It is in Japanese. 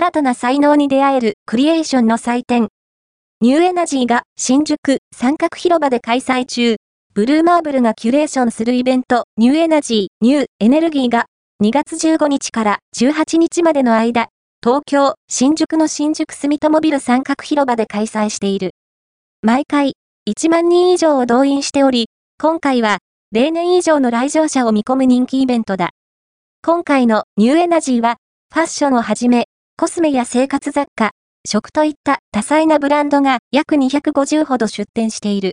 新たな才能に出会えるクリエーションの祭典。ニューエナジーが新宿三角広場で開催中。ブルーマーブルがキュレーションするイベント、ニューエナジー、ニューエネルギーが2月15日から18日までの間、東京、新宿の新宿住友ビル三角広場で開催している。毎回、1万人以上を動員しており、今回は、例年以上の来場者を見込む人気イベントだ。今回のニューエナジーは、ファッションをはじめ、コスメや生活雑貨、食といった多彩なブランドが約250ほど出店している。